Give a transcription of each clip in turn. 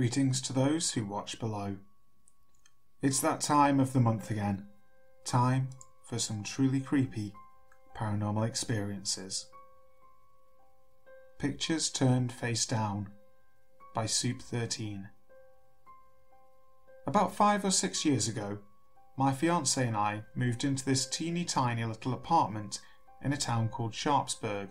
Greetings to those who watch below. It's that time of the month again. Time for some truly creepy paranormal experiences. Pictures Turned Face Down by Soup 13. About five or six years ago, my fiance and I moved into this teeny tiny little apartment in a town called Sharpsburg,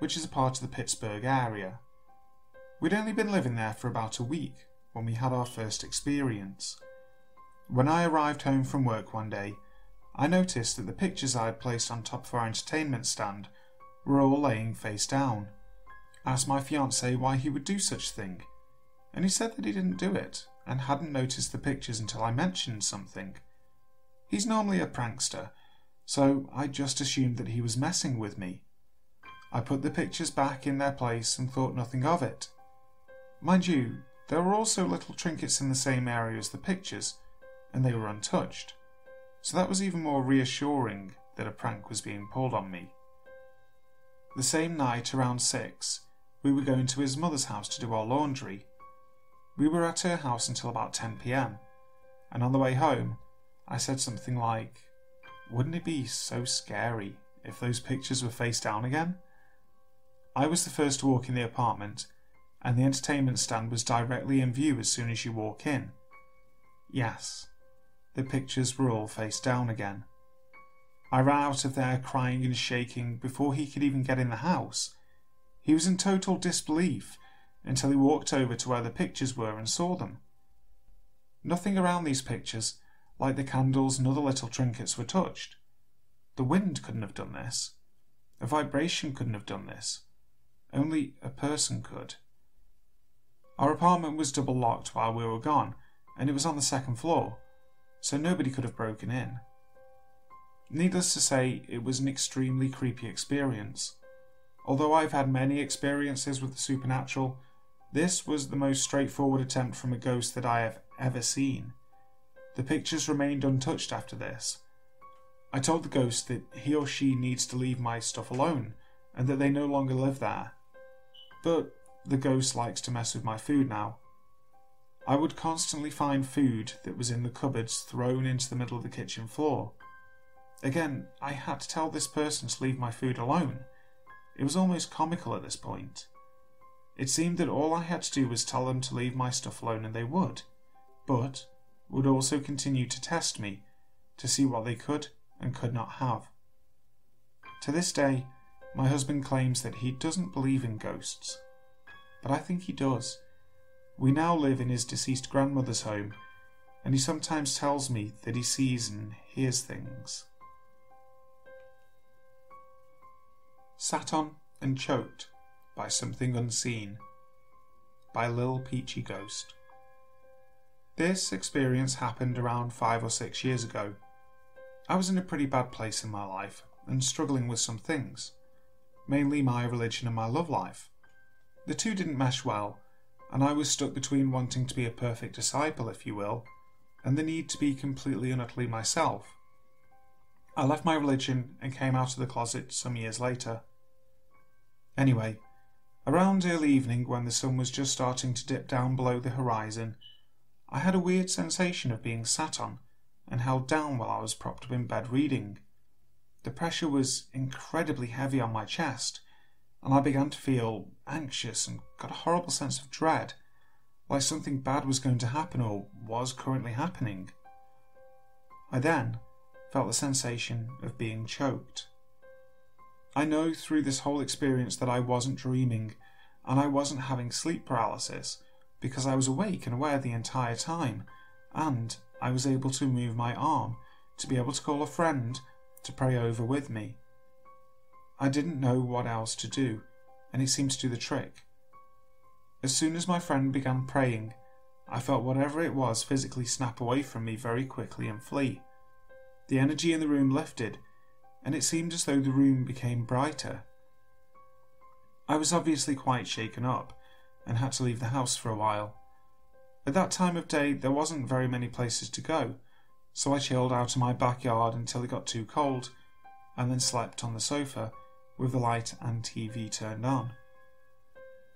which is a part of the Pittsburgh area. We'd only been living there for about a week when we had our first experience. When I arrived home from work one day, I noticed that the pictures I had placed on top of our entertainment stand were all laying face down. I asked my fiance why he would do such thing, and he said that he didn't do it and hadn't noticed the pictures until I mentioned something. He's normally a prankster, so I just assumed that he was messing with me. I put the pictures back in their place and thought nothing of it. Mind you, there were also little trinkets in the same area as the pictures, and they were untouched, so that was even more reassuring that a prank was being pulled on me. The same night, around six, we were going to his mother's house to do our laundry. We were at her house until about 10 pm, and on the way home, I said something like, Wouldn't it be so scary if those pictures were face down again? I was the first to walk in the apartment and the entertainment stand was directly in view as soon as you walk in. Yes, the pictures were all face down again. I ran out of there crying and shaking before he could even get in the house. He was in total disbelief until he walked over to where the pictures were and saw them. Nothing around these pictures, like the candles and other little trinkets, were touched. The wind couldn't have done this. A vibration couldn't have done this. Only a person could. Our apartment was double locked while we were gone, and it was on the second floor, so nobody could have broken in. Needless to say, it was an extremely creepy experience. Although I've had many experiences with the supernatural, this was the most straightforward attempt from a ghost that I have ever seen. The pictures remained untouched after this. I told the ghost that he or she needs to leave my stuff alone and that they no longer live there. But the ghost likes to mess with my food now. I would constantly find food that was in the cupboards thrown into the middle of the kitchen floor. Again, I had to tell this person to leave my food alone. It was almost comical at this point. It seemed that all I had to do was tell them to leave my stuff alone and they would, but would also continue to test me to see what they could and could not have. To this day, my husband claims that he doesn't believe in ghosts but I think he does. We now live in his deceased grandmother's home, and he sometimes tells me that he sees and hears things. Sat on and choked by something unseen by Lil Peachy Ghost. This experience happened around five or six years ago. I was in a pretty bad place in my life and struggling with some things, mainly my religion and my love life. The two didn't mesh well, and I was stuck between wanting to be a perfect disciple, if you will, and the need to be completely and utterly myself. I left my religion and came out of the closet some years later. Anyway, around early evening when the sun was just starting to dip down below the horizon, I had a weird sensation of being sat on and held down while I was propped up in bed reading. The pressure was incredibly heavy on my chest, and I began to feel anxious and got a horrible sense of dread, like something bad was going to happen or was currently happening. I then felt the sensation of being choked. I know through this whole experience that I wasn't dreaming and I wasn't having sleep paralysis because I was awake and aware the entire time, and I was able to move my arm to be able to call a friend to pray over with me. I didn't know what else to do, and it seemed to do the trick. As soon as my friend began praying, I felt whatever it was physically snap away from me very quickly and flee. The energy in the room lifted, and it seemed as though the room became brighter. I was obviously quite shaken up and had to leave the house for a while. At that time of day, there wasn't very many places to go, so I chilled out in my backyard until it got too cold, and then slept on the sofa with the light and TV turned on.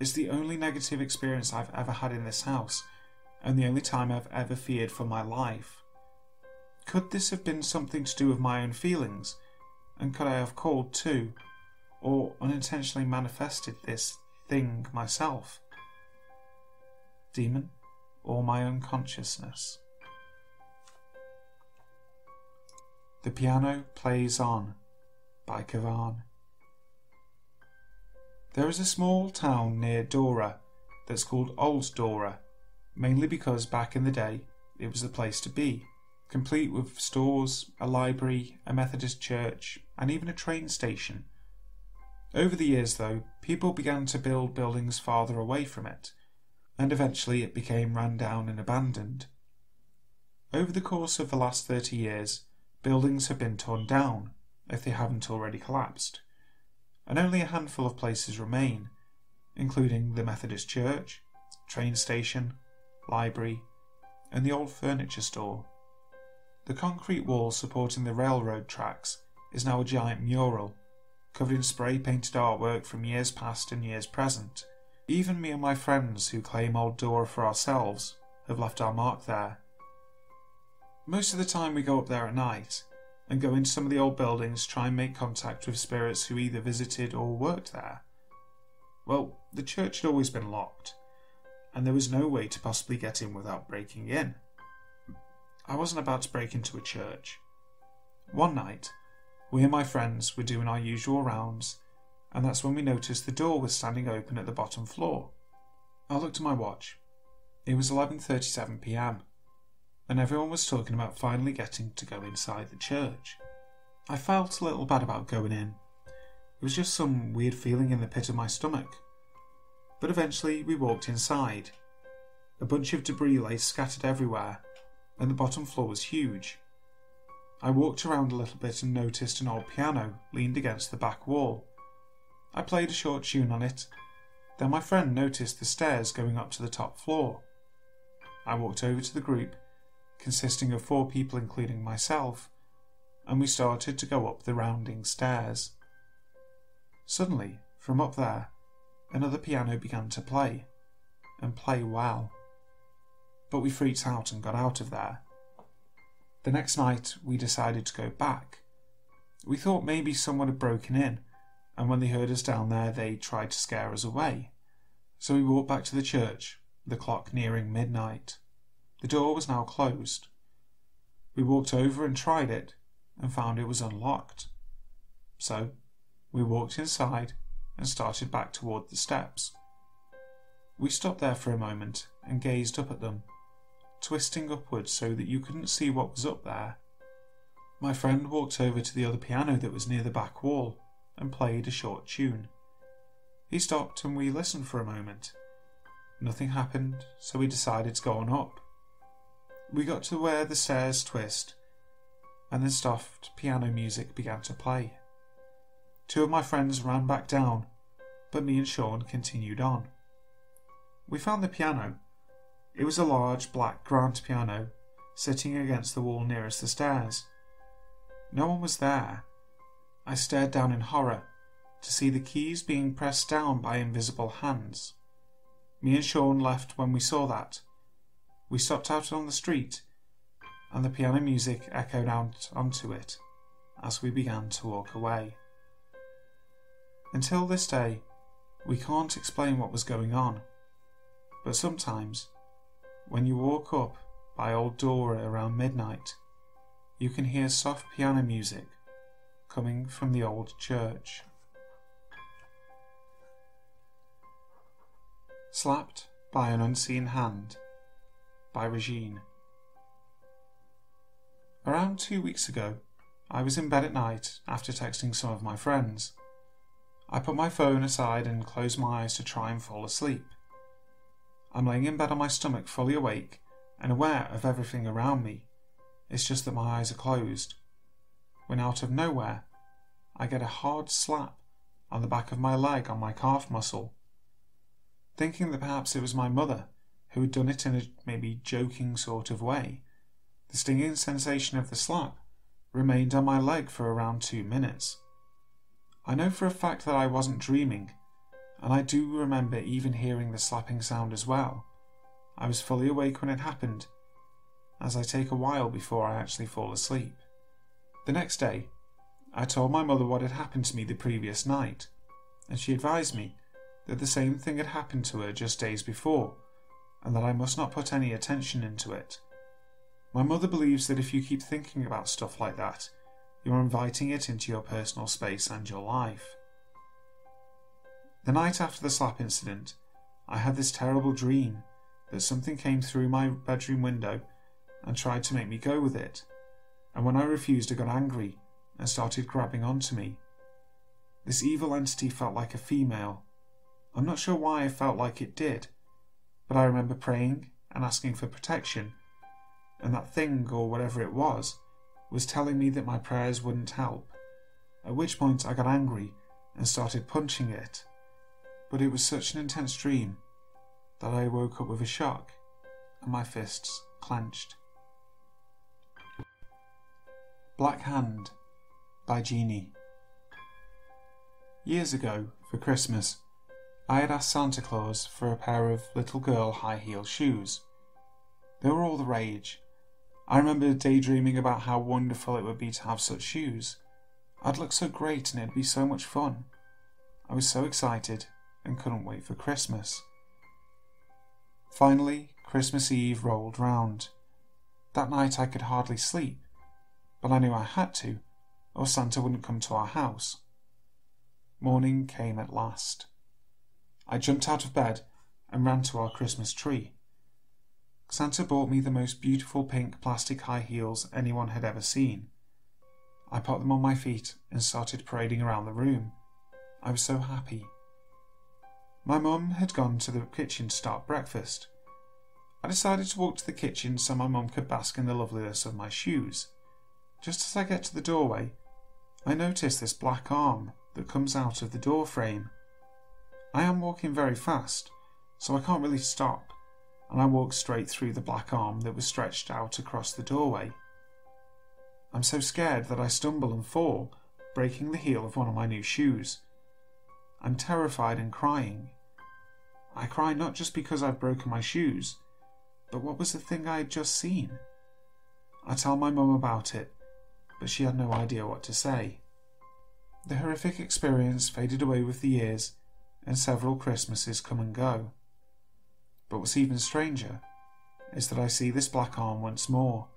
It's the only negative experience I've ever had in this house, and the only time I've ever feared for my life. Could this have been something to do with my own feelings? And could I have called too, or unintentionally manifested this thing myself? Demon, or my own consciousness? The Piano Plays On by Kevan. There is a small town near Dora that's called Old Dora, mainly because back in the day it was the place to be, complete with stores, a library, a Methodist church, and even a train station. Over the years, though, people began to build buildings farther away from it, and eventually it became run down and abandoned. Over the course of the last 30 years, buildings have been torn down, if they haven't already collapsed and only a handful of places remain, including the Methodist Church, train station, library, and the old furniture store. The concrete wall supporting the railroad tracks is now a giant mural, covered in spray painted artwork from years past and years present. Even me and my friends who claim Old Dora for ourselves have left our mark there. Most of the time we go up there at night, and go into some of the old buildings, try and make contact with spirits who either visited or worked there. Well, the church had always been locked, and there was no way to possibly get in without breaking in. I wasn't about to break into a church. One night, we and my friends were doing our usual rounds, and that's when we noticed the door was standing open at the bottom floor. I looked at my watch. It was 11:37 p.m and everyone was talking about finally getting to go inside the church. I felt a little bad about going in. It was just some weird feeling in the pit of my stomach. But eventually we walked inside. A bunch of debris lay scattered everywhere, and the bottom floor was huge. I walked around a little bit and noticed an old piano leaned against the back wall. I played a short tune on it. Then my friend noticed the stairs going up to the top floor. I walked over to the group consisting of four people, including myself, and we started to go up the rounding stairs. Suddenly, from up there, another piano began to play, and play well. But we freaked out and got out of there. The next night, we decided to go back. We thought maybe someone had broken in, and when they heard us down there, they tried to scare us away. So we walked back to the church, the clock nearing midnight. The door was now closed. We walked over and tried it and found it was unlocked. So we walked inside and started back toward the steps. We stopped there for a moment and gazed up at them, twisting upwards so that you couldn't see what was up there. My friend walked over to the other piano that was near the back wall and played a short tune. He stopped and we listened for a moment. Nothing happened, so we decided to go on up. We got to where the stairs twist, and then soft piano music began to play. Two of my friends ran back down, but me and Sean continued on. We found the piano. It was a large black grand piano sitting against the wall nearest the stairs. No one was there. I stared down in horror to see the keys being pressed down by invisible hands. Me and Sean left when we saw that, we stopped out on the street, and the piano music echoed out onto it as we began to walk away. Until this day, we can't explain what was going on, but sometimes, when you walk up by Old Dora around midnight, you can hear soft piano music coming from the old church. Slapped by an unseen hand by Rajine. Around two weeks ago, I was in bed at night after texting some of my friends. I put my phone aside and closed my eyes to try and fall asleep. I'm laying in bed on my stomach, fully awake and aware of everything around me. It's just that my eyes are closed. When out of nowhere, I get a hard slap on the back of my leg on my calf muscle. Thinking that perhaps it was my mother who had done it in a maybe joking sort of way, the stinging sensation of the slap remained on my leg for around two minutes. I know for a fact that I wasn't dreaming, and I do remember even hearing the slapping sound as well. I was fully awake when it happened, as I take a while before I actually fall asleep. The next day, I told my mother what had happened to me the previous night, and she advised me that the same thing had happened to her just days before, and that I must not put any attention into it. My mother believes that if you keep thinking about stuff like that, you're inviting it into your personal space and your life. The night after the slap incident, I had this terrible dream that something came through my bedroom window and tried to make me go with it, and when I refused, it got angry and started grabbing onto me. This evil entity felt like a female. I'm not sure why I felt like it did, but I remember praying and asking for protection, and that thing, or whatever it was, was telling me that my prayers wouldn't help. At which point I got angry and started punching it. But it was such an intense dream that I woke up with a shock and my fists clenched. Black Hand by Jeani. Years ago, for Christmas, I had asked Santa Claus for a pair of little girl high heel shoes. They were all the rage. I remember daydreaming about how wonderful it would be to have such shoes. I'd look so great and it'd be so much fun. I was so excited and couldn't wait for Christmas. Finally, Christmas Eve rolled round. That night I could hardly sleep, but I knew I had to, or Santa wouldn't come to our house. Morning came at last. I jumped out of bed and ran to our Christmas tree. Santa bought me the most beautiful pink plastic high heels anyone had ever seen. I put them on my feet and started parading around the room. I was so happy. My mum had gone to the kitchen to start breakfast. I decided to walk to the kitchen so my mum could bask in the loveliness of my shoes. Just as I get to the doorway, I notice this black arm that comes out of the door frame. I am walking very fast, so I can't really stop, and I walk straight through the black arm that was stretched out across the doorway. I'm so scared that I stumble and fall, breaking the heel of one of my new shoes. I'm terrified and crying. I cry not just because I've broken my shoes, but what was the thing I had just seen? I tell my mum about it, but she had no idea what to say. The horrific experience faded away with the years, and several Christmases come and go. But what's even stranger is that I see this black arm once more.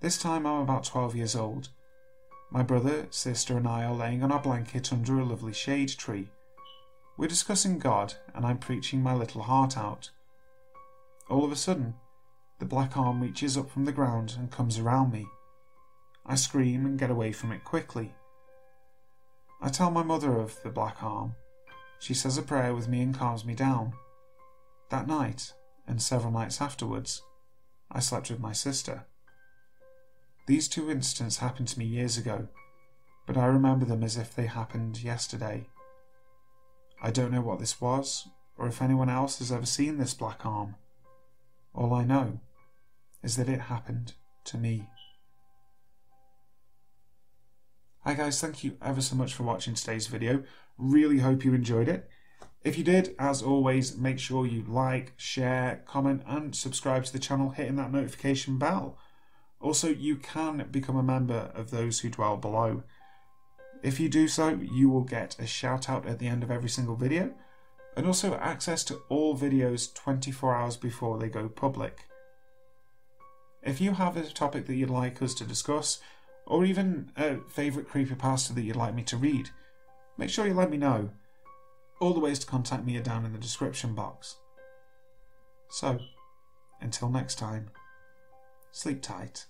This time I'm about 12 years old. My brother, sister, and I are laying on our blanket under a lovely shade tree we're discussing God, and I'm preaching my little heart out. All of a sudden, the black arm reaches up from the ground and comes around me. I scream and get away from it quickly. I tell my mother of the black arm. She says a prayer with me and calms me down. That night, and several nights afterwards, I slept with my sister. These two incidents happened to me years ago, but I remember them as if they happened yesterday. I don't know what this was, or if anyone else has ever seen this black arm. All I know is that it happened to me. Hi guys, thank you ever so much for watching today's video. Really hope you enjoyed it. If you did, as always, make sure you like, share, comment and subscribe to the channel, hitting that notification bell. Also, you can become a member of those who dwell below. If you do so, you will get a shout out at the end of every single video and also access to all videos 24 hours before they go public. If you have a topic that you'd like us to discuss, or even a favourite creepypasta that you'd like me to read, make sure you let me know. All the ways to contact me are down in the description box. So, until next time, sleep tight.